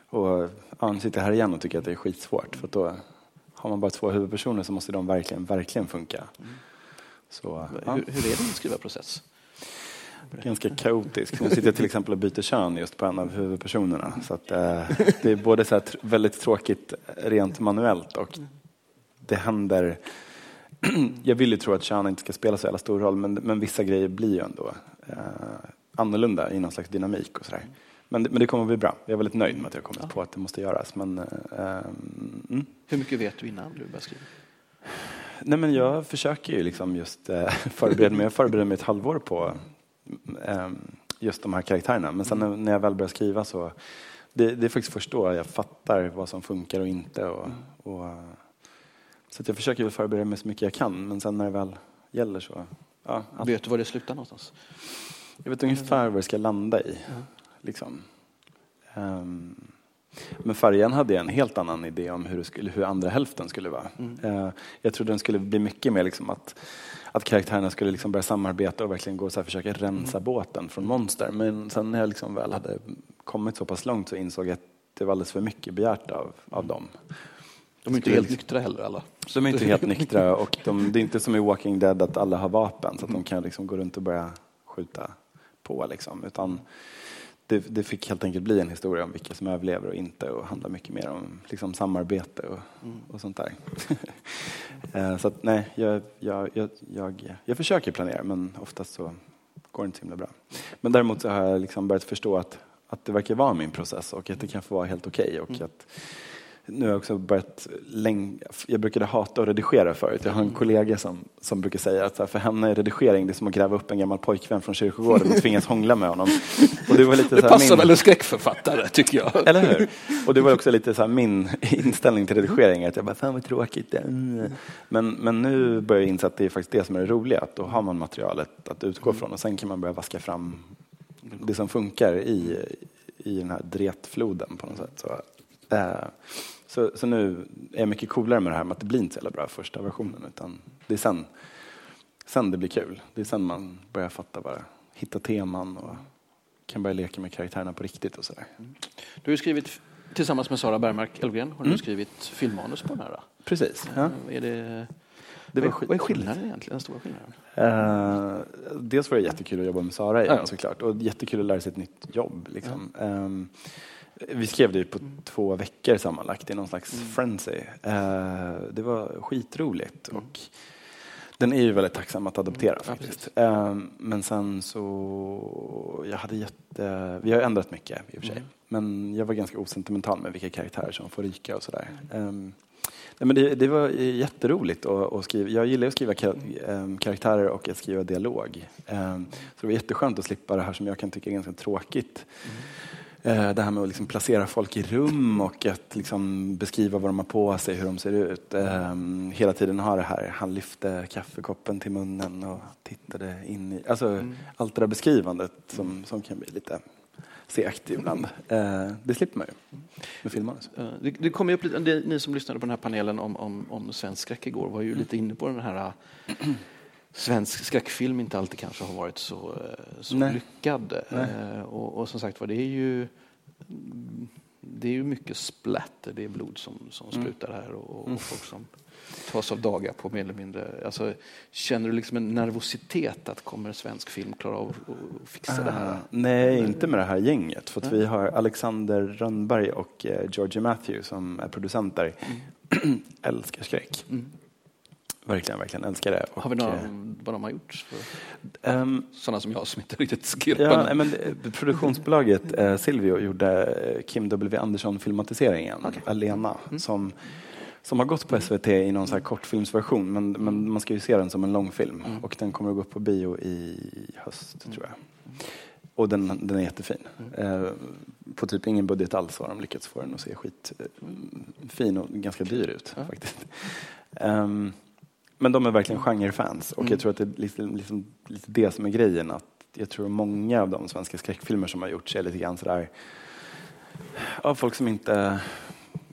Speaker 3: Och ja, nu sitter jag här igen och tycker att det är skitsvårt. För då har man bara två huvudpersoner så måste de verkligen, verkligen funka. Så, ja,
Speaker 2: Hur, hur är din skrivarprocess?
Speaker 3: ganska kaotisk. Nu sitter jag till exempel och byter kön just på en av huvudpersonerna. Så att, eh, det är både så väldigt tråkigt rent manuellt och det händer jag vill ju tro att kön inte ska spela så jävla stor roll men, men vissa grejer blir ju ändå eh, annorlunda i någon slags dynamik och sådär. Men, men det kommer att bli bra. Jag är väldigt nöjd med att jag har kommit på att det måste göras. Men, eh, mm.
Speaker 2: Hur mycket vet du innan du börjar skriva?
Speaker 3: Nej, men jag försöker ju liksom just eh, förbereda mig. Jag förbereder mig ett halvår på eh, just de här karaktärerna. Men sen när- när jag väl börjar skriva så det, det är faktiskt först då jag fattar vad som funkar och inte. Och, och, eh, så jag försöker förbereda mig så mycket jag kan. Men sen när det väl gäller så... Ja, att-
Speaker 2: Vet du var det slutar någonstans?
Speaker 3: jag vet ungefär vad det ska landa i. Liksom. Ehm, men färjan hade jag en helt annan idé om hur, skulle, hur andra hälften skulle vara. Eh, jag trodde den skulle bli mycket mer liksom att, att karaktärerna skulle liksom börja samarbeta och verkligen gå och så här försöka rensa båten från monster. Men sen när jag liksom väl hade kommit så pass långt så insåg jag att det var alldeles för mycket begärt av, av dem.
Speaker 2: De är inte helt nyktra heller alla.
Speaker 3: Så de är inte helt nyktra och de, det är inte som i Walking Dead att alla har vapen så att de kan liksom gå runt och börja skjuta på. Liksom. Utan det, det, fick helt enkelt bli en historia om vilka som överlever och inte och handla mycket mer om liksom, samarbete och, och sånt där. Eh, så att, nej, jag, jag, jag, jag, jag försöker planera men oftast så går det inte så himla bra. Men däremot så har jag liksom börjat förstå att, att det verkar vara min process och att det kan få vara helt okej. Okay och att nu har jag också börjat länge, jag brukade hata att redigera förut. Jag har en kollega som, som brukar säga att för henne är redigering det är som att gräva upp en gammal pojkvän från kyrkogården och tvingas hångla med honom.
Speaker 2: Och det var lite det så passar min... väl en skräckförfattare tycker jag.
Speaker 3: Eller hur? Och det var också lite så min inställning till redigering, att jag bara, fan vad tråkigt. Men, men nu börjar jag inse att det är faktiskt det som är det roliga, att då har man materialet att utgå från och sen kan man börja vaska fram det som funkar i, i den här dretfloden på något sätt. Så, så, så, nu är jag mycket coolare med det här med att det blir inte så jävla bra första versionen utan det är sen, sen det blir kul. Det är sen man börjar fatta bara, hitta teman och kan börja leka med karaktärerna på riktigt och sådär. Mm.
Speaker 2: Du har skrivit tillsammans med Sara Bergmark Elfgren har du mm. skrivit filmmanus på den här.
Speaker 3: Precis. Ja.
Speaker 2: Är det, det var vad är skillnaden egentligen? Den stora skillnaden?
Speaker 3: Uh, dels var det jättekul att jobba med Sara igen ja. såklart och jättekul att lära sig ett nytt jobb. Liksom. Ja. Um, vi skrev det på två veckor sammanlagt i någon slags mm. frenzy. Uh, det var skitroligt. Mm. Och den är ju väldigt tacksam att adoptera mm. faktiskt. Uh, men sen så, jag hade jätte, vi har ändrat mycket i och för sig. Mm. Men jag var ganska osentimental med vilka karaktärer som får ryka och sådär. Um, nej men det, det, var jätteroligt att, att skriva. Jag gillar att skriva ehm, karaktärer och att skriva dialog. Um, så det var jätteskönt att slippa det här som jag kan tycka är ganska tråkigt. Mm Eh, det här med att liksom placera folk i rum och att liksom beskriva vad de har på sig, hur de ser ut. Um, hela tiden ha det här, han lyfte kaffekoppen till munnen och tittade in i... Alltså mm. allt det där beskrivandet som, som kan bli lite segt ibland. Uh, det slipper man ju med filmmanus.
Speaker 2: Uh, det, det kom upp lite, ni som lyssnade på den här panelen om, om, om svensk skräck igår var ju lite inne på den här svensk skräckfilm inte alltid kanske har varit så, eh, så lyckad. Eh, och, och, som sagt var, det är ju det är ju mycket splatter, det är blod som, som mm. sprutar här och, och mm. folk som tas av dagar på mer eller mindre. Alltså, känner du liksom en nervositet att kommer svensk film klara av att fixa uh, det här? Ah,
Speaker 3: nej, inte med det här gänget. För vi har Alexander Rönnberg och eh, Georgie Matthew som är producenter. Mm. älskar skräck. Mm verkligen, verkligen älskar det.
Speaker 2: har vi några, eh, vad de har gjort? För um, sådana som jag som inte riktigt skrev
Speaker 3: ja, men Produktionsbolaget eh, Silvio gjorde eh, Kim W Andersson-filmatiseringen, okay. Alena, mm. som, som har gått på SVT i någon så kortfilmsversion, men, men man ska ju se den som en långfilm. Mm. Och den kommer att gå upp på bio i höst, mm. tror jag. Och den, den är jättefin. Mm. Eh, på typ ingen budget alls har de lyckats få den att se skitfin och ganska dyr ut faktiskt. Um, men de är verkligen genrefans och mm. jag tror att det är liksom, liksom, lite det som är grejen. Att jag tror många av de svenska skräckfilmer som har gjorts är lite grann sådär av folk som inte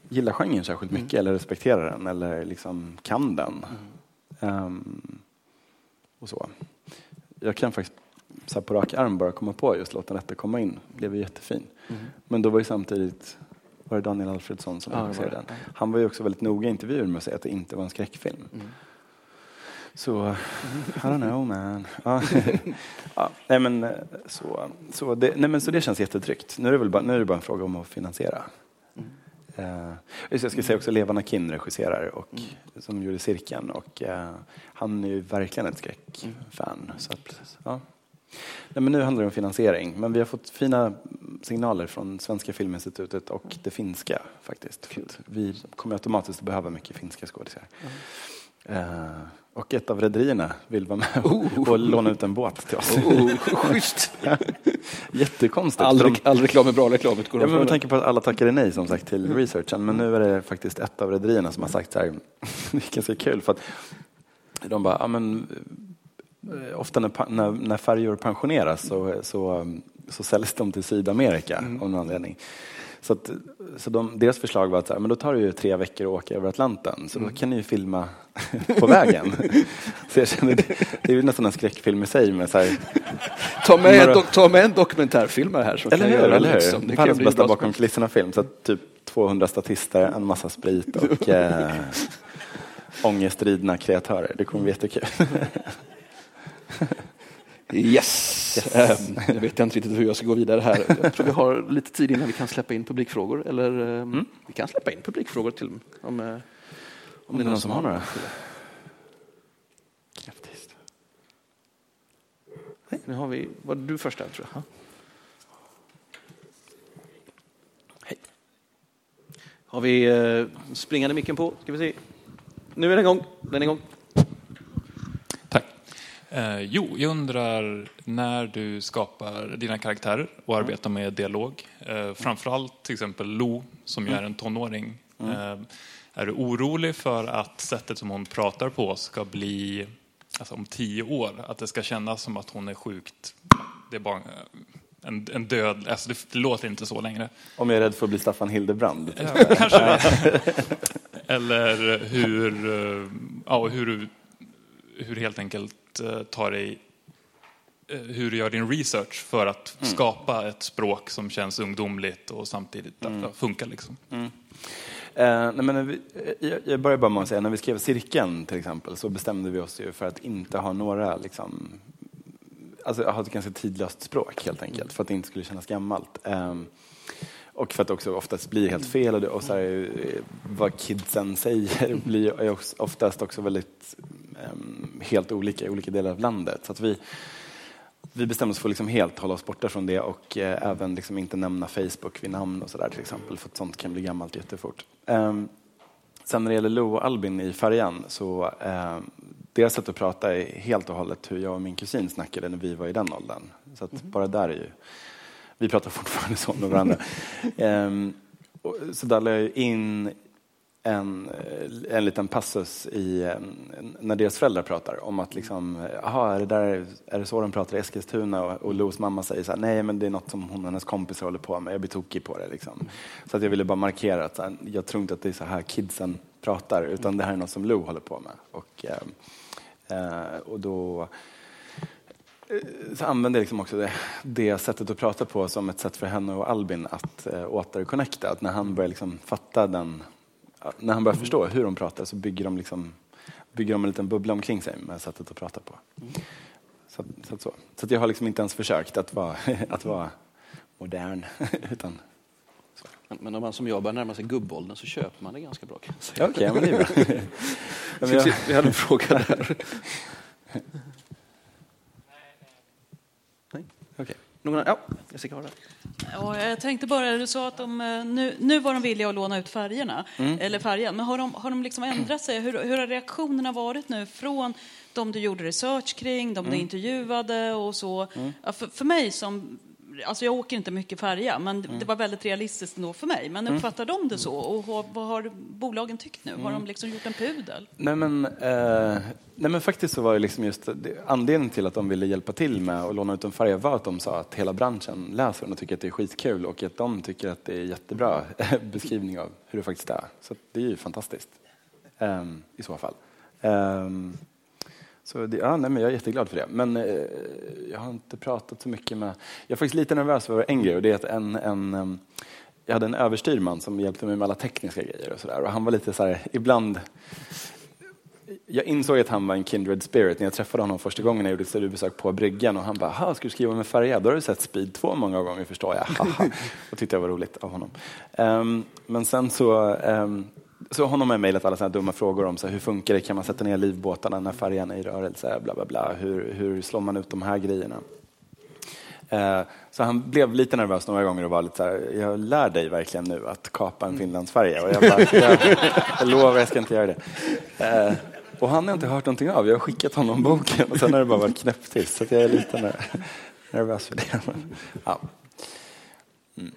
Speaker 3: gillar genren särskilt mycket mm. eller respekterar den eller liksom kan den. Mm. Um, och så. Jag kan faktiskt så på rak arm bara komma på just Låt den rätta komma in. Det blev jättefin. Mm. Men då var ju samtidigt var det Daniel Alfredsson som ja, regisserade den. Han var ju också väldigt noga i intervjuer med att säga att det inte var en skräckfilm. Så, I don't know man. Ja. ja, nej, men, eh, så, så, det, nej, men, så det känns jättetryggt. Nu är det, väl bara, nu är det bara en fråga om att finansiera. Uh, jag ska säga också Levan Akin regisserar och, mm. som gjorde Cirkeln och uh, han är ju verkligen ett skräckfan. Mm. Så att, ja. Nej, men nu handlar det om finansiering, men vi har fått fina signaler från Svenska Filminstitutet och det finska faktiskt. Vi kommer automatiskt behöva mycket finska skådisar. Mm. Uh, och ett av rederierna vill vara med oh. och låna ut en båt till oss.
Speaker 2: Oh, schysst!
Speaker 3: Jättekonstigt.
Speaker 2: All, de... all reklam är bra reklam.
Speaker 3: Ja, men med tanke på att alla tackade nej som sagt till researchen. Men nu är det faktiskt ett av rederierna som har sagt så här, vilket är ganska kul för att de bara, ja men eh, ofta när, när, när färjor pensioneras så, så, så säljs de till Sydamerika mm. av någon anledning. Så, att, så de, deras förslag var att så här, men då tar det ju tre veckor att åka över Atlanten, så då mm. kan ni ju filma på vägen. så jag känner, det, det är ju nästan en skräckfilm i sig. Med så här,
Speaker 2: ta, med några... ta med en dokumentärfilmare här. Så
Speaker 3: eller hur? Eller hur? Liksom. Världens bästa bakom kulisserna-film. Så typ 200 statister, en massa sprit och äh, ångestridna kreatörer. Det kommer bli jättekul.
Speaker 2: Yes! Ehm, jag vet inte riktigt hur jag ska gå vidare här. Jag tror vi har lite tid innan vi kan släppa in publikfrågor. Eller mm. vi kan släppa in publikfrågor till om, om,
Speaker 3: om det är någon som har några.
Speaker 2: Nu har vi, var du först där tror jag? Hej. Har vi eh, springande micken på? Ska vi se. Nu är den igång. Den är igång.
Speaker 4: Eh, jo, jag undrar när du skapar dina karaktärer och mm. arbetar med dialog. Eh, framförallt till exempel Lo, som ju är en tonåring. Mm. Eh, är du orolig för att sättet som hon pratar på ska bli alltså om tio år, att det ska kännas som att hon är sjukt, det är bara en, en död, alltså det, det, låter inte så längre.
Speaker 3: Om jag är rädd för att bli Staffan Hildebrand?
Speaker 4: Ja, kanske det. Eller hur, ja, hur du hur helt enkelt eh, tar dig eh, hur du gör din research för att mm. skapa ett språk som känns ungdomligt och samtidigt mm. funkar. Liksom. Mm.
Speaker 3: Eh, nej, men vi, jag, jag börjar bara med att säga, när vi skrev cirkeln till exempel så bestämde vi oss ju för att inte ha några, liksom, alltså ha ett ganska tidlöst språk helt enkelt, för att det inte skulle kännas gammalt. Eh, och för att det också oftast blir helt fel och, det, och så här, vad kidsen säger blir oftast också väldigt um, helt olika i olika delar av landet. Så att vi, vi bestämde oss för att liksom helt hålla oss borta från det och eh, även liksom inte nämna Facebook vid namn och sådär till exempel, för att sånt kan bli gammalt jättefort. Um, sen när det gäller Lo och Albin i färjan så um, deras sätt att prata är helt och hållet hur jag och min kusin snackade när vi var i den åldern. Så att bara där är ju, vi pratar fortfarande så med varandra. så där la jag in en, eh, en liten passus i, eh, när deras föräldrar pratar om att liksom, aha, är det, där, är det så de pratar i Eskilstuna? Och, och Los mamma säger så här, nej men det är något som hon och hennes kompisar håller på med, jag blir tokig på det. Liksom. Så att jag ville bara markera att här, jag tror inte att det är så här kidsen pratar, utan det här är något som Lou håller på med. Och, eh, eh och då så använde jag liksom också det, det, sättet att prata på som ett sätt för henne och Albin att eh, återconnecta. Att när han börjar liksom fatta den när han börjar förstå hur de pratar så bygger de, liksom, bygger de en liten bubbla omkring sig med sättet att prata på. Så, så, så. så jag har liksom inte ens försökt att vara, att vara modern. utan,
Speaker 2: men, men om man som jag börjar närma sig gubbåldern så köper man det ganska bra.
Speaker 3: Okej, okay, men det är bra.
Speaker 2: jag... Vi hade en fråga där. Nej? Okay. Någon, ja, Jessica har det.
Speaker 5: Ja, jag tänkte bara, du sa att de, eh, nu, nu var de villiga att låna ut färgerna, mm. eller färgen, men har de, har de liksom ändrat sig? Hur, hur har reaktionerna varit nu från de du gjorde research kring, de mm. du intervjuade och så? Mm. Ja, för, för mig som alltså jag åker inte mycket färja, men mm. det var väldigt realistiskt ändå för mig. Men mm. uppfattar de det så? Och vad har bolagen tyckt nu? Har de liksom gjort en pudel?
Speaker 3: Nej men, eh, nej men faktiskt så var det liksom just det, anledningen till att de ville hjälpa till med att låna ut en färja var att de sa att hela branschen läser den och tycker att det är skitkul och att de tycker att det är jättebra beskrivning av hur det faktiskt är. Så det är ju fantastiskt eh, i så fall. Eh, så det, ja, nej, men jag är jätteglad för det. Men eh, jag har inte pratat så mycket med... Jag är faktiskt lite nervös för en grej och det är att en, en jag hade en överstyrman som hjälpte mig med alla tekniska grejer och sådär. Och han var lite så här, ibland... Jag insåg att han var en kindred spirit när jag träffade honom första gången jag gjorde ett studiebesök på bryggan och han bara, ska du skriva med färja? Då har du sett Speed 2 många gånger förstår jag. Och tyckte jag var roligt av honom. Um, men sen så um, så honom har jag mejlat alla sådana dumma frågor om så här, hur funkar det, kan man sätta ner livbåtarna när färjan är i rörelse, bla bla bla, hur, hur slår man ut de här grejerna? Eh, så han blev lite nervös några gånger och var lite så här, jag lär dig verkligen nu att kapa en finlandsfärja. Och jag, bara, jag, jag lovar, jag ska inte göra det. Eh, och han har inte hört någonting av, jag har skickat honom boken och sen har det bara varit knäpptyst, så jag är lite nervös för det. Ja. Mm.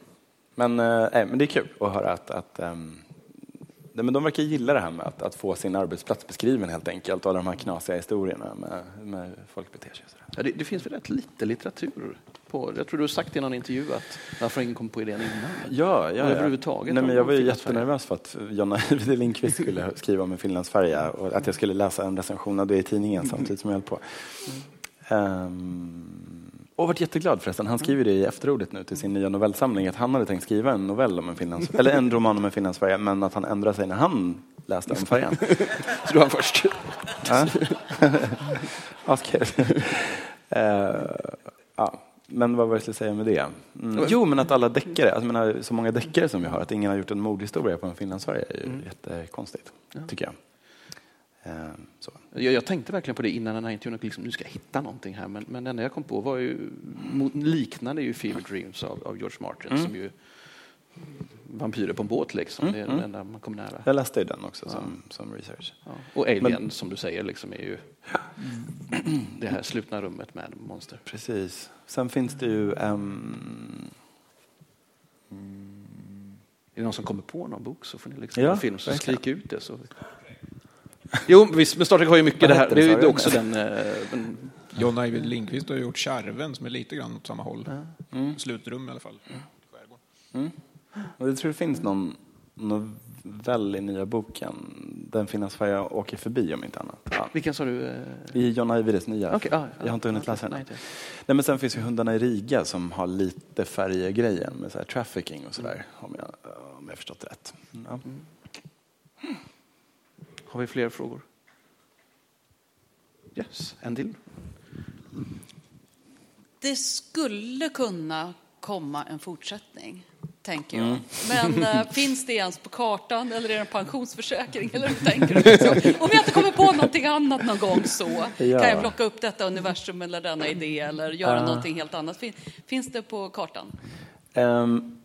Speaker 3: Men, eh, men det är kul att höra att, att um, nej, men de verkar gilla det här med att, att, få sin arbetsplats beskriven helt enkelt och alla de här knasiga historierna med, med folk beter sig.
Speaker 2: Ja, det, det, finns väl rätt lite litteratur på, jag tror du har sagt i någon intervju att varför ingen kom på idén innan?
Speaker 3: Ja, ja,
Speaker 2: överhuvudtaget.
Speaker 3: Nej, men jag var ju jättenervös för att Jonna Lindqvist skulle skriva om en finlandsfärja och att jag skulle läsa en recension av det i tidningen samtidigt som jag höll på. Um, och varit jätteglad förresten. Han skriver det i efterordet nu till sin nya novellsamling att han hade tänkt skriva en novell om en Finlands, eller en roman om en finlandsfärja men att han ändrade sig när han läste om färjan.
Speaker 2: Så du var först?
Speaker 3: Ja. Askul. Eh, ja. Men vad var det jag skulle säga med det? Mm. Jo, men att alla deckare, alltså, menar, så många deckare som vi har, att ingen har gjort en mordhistoria på en Finlandssverige är ju
Speaker 2: Mm.
Speaker 3: jättekonstigt, tycker jag. Eh, så.
Speaker 2: Jag, jag tänkte verkligen på det innan den här intervjun, liksom, nu ska jag hitta någonting här. Men, men det enda jag kom på var ju, liknande ju Fever Dreams av, av George Martin,
Speaker 3: Mm.
Speaker 2: som ju vampyrer på en båt liksom. Det är
Speaker 3: Mm,
Speaker 2: den enda man kommer nära.
Speaker 3: Jag läste ju den också som, som research.
Speaker 2: Ja. Och Alien,
Speaker 3: Men-
Speaker 2: som du säger, liksom är ju det här slutna rummet med monster.
Speaker 3: Precis. Sen finns det ju... ehm,
Speaker 2: Är det någon som kommer på någon bok så får ni liksom
Speaker 3: Ja,
Speaker 2: en film så
Speaker 3: verkligen.
Speaker 2: skrik ut det. Så. Jo, visst, men Star Trek har ju mycket det här. Det
Speaker 3: det,
Speaker 2: är ju också den... eh, den
Speaker 6: John Ajvide Lindqvist har gjort Kärven som är lite grann åt samma håll.
Speaker 3: Mm.
Speaker 6: Slutrum i alla fall. Skärgården.
Speaker 3: och jag tror det finns någon novell i nya boken. Den finns för jag åker förbi om inte annat. Ja.
Speaker 2: vilken sa du? eh?
Speaker 3: I John Ajvides nya.
Speaker 2: Okej, ja,
Speaker 3: jag har inte hunnit
Speaker 2: ja,
Speaker 3: läsa den.
Speaker 2: nej,
Speaker 3: än.
Speaker 2: inte.
Speaker 3: Nej, men sen finns ju Hundarna i Riga som har lite färjegrejen med så här trafficking och sådär. Om, jag, om jag förstått det rätt. Ja.
Speaker 2: Har vi fler frågor? Yes, en till.
Speaker 5: Det skulle kunna komma en fortsättning, tänker jag. Men eh, finns det ens på kartan eller är det en pensionsförsäkring? Eller hur tänker du? Liksom? Om jag inte kommer på någonting annat någon gång så
Speaker 3: Ja.
Speaker 5: kan jag plocka upp detta universum eller denna idé eller göra
Speaker 3: Ah.
Speaker 5: någonting helt annat. Fin- Finns det på kartan?
Speaker 3: Ehm.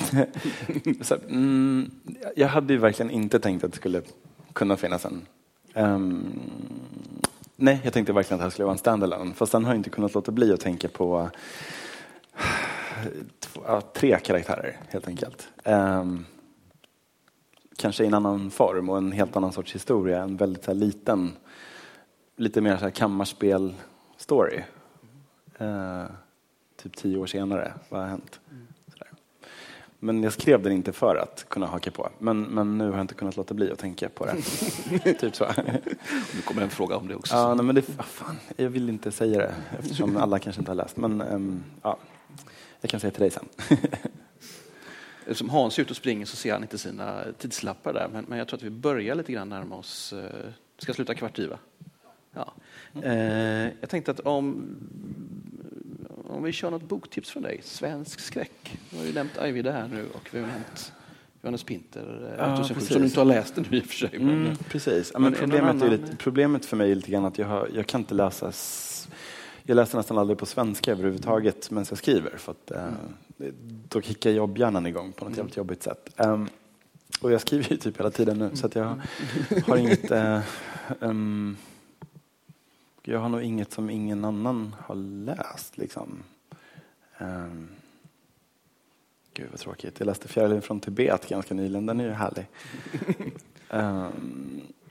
Speaker 3: så, mm, jag hade ju verkligen inte tänkt att det skulle kunna finnas en... Um, nej, jag tänkte verkligen att det här skulle vara en standalone. Fast sen har jag inte kunnat låta bli att tänka på två, tre karaktärer, helt enkelt. Um, kanske i en annan form och en helt annan sorts historia. En väldigt här, liten, lite mer så här, kammarspel-story. Uh, typ tio år senare, vad har hänt? Mm. Men jag skrev den inte för att kunna haka på. Men, men nu har jag inte kunnat låta bli att tänka på det. typ så.
Speaker 2: Nu kommer en fråga om det också.
Speaker 3: ja, nej, men det, ah, fan, jag vill inte säga det eftersom alla kanske inte har läst. Men ehm, ja, jag kan säga till dig sen.
Speaker 2: Som Hans är ute och springer så ser han inte sina tidslappar där. Men, men jag tror att vi börjar lite grann närma oss. Eh, ska sluta kvart i, va? Ja. Eh, jag tänkte att om, om vi kör något boktips från dig. Svensk skräck. Du har ju nämnt Ajvide här nu och vi har nämnt Johannes Pinter.
Speaker 3: Ja,
Speaker 2: Ja, som
Speaker 3: precis.
Speaker 2: du inte har läst den i och för sig. Men,
Speaker 3: Mm, precis. Ja,
Speaker 2: Men
Speaker 3: men problemet, är lite, problemet för mig är lite grann att jag, har, jag kan inte läsa... Jag läser nästan aldrig på svenska överhuvudtaget medan jag skriver. För att, eh, det- då kickar jobbhjärnan igång på något jävligt jobbigt sätt. Ehm, och jag skriver ju typ hela tiden nu så att jag har inget... eh, ehm, jag har nog inget som ingen annan har läst liksom. Um, Gud vad tråkigt. Jag läste Fjärilen från Tibet ganska nyligen. Den är ju härlig.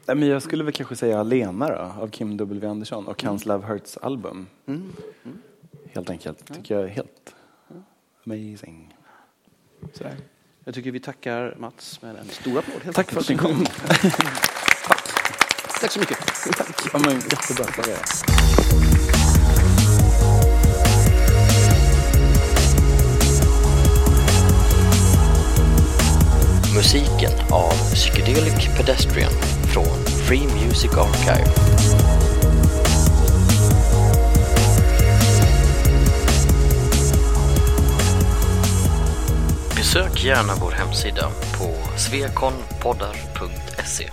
Speaker 3: Nej, men jag skulle väl kanske säga Lena då, av Kim W Andersson och hans Love Hurts album.
Speaker 2: Mm.
Speaker 3: Helt enkelt. Tycker jag är helt amazing. Sådär.
Speaker 2: Jag tycker vi tackar Mats med en stor applåd.
Speaker 3: Tack för att ni kom.
Speaker 2: Tack så mycket.
Speaker 3: Tack. Ja, men, jättebra.
Speaker 1: Musiken av Psychedelic Pedestrian från Free Music Archive. Besök gärna vår hemsida på svekonpoddar.se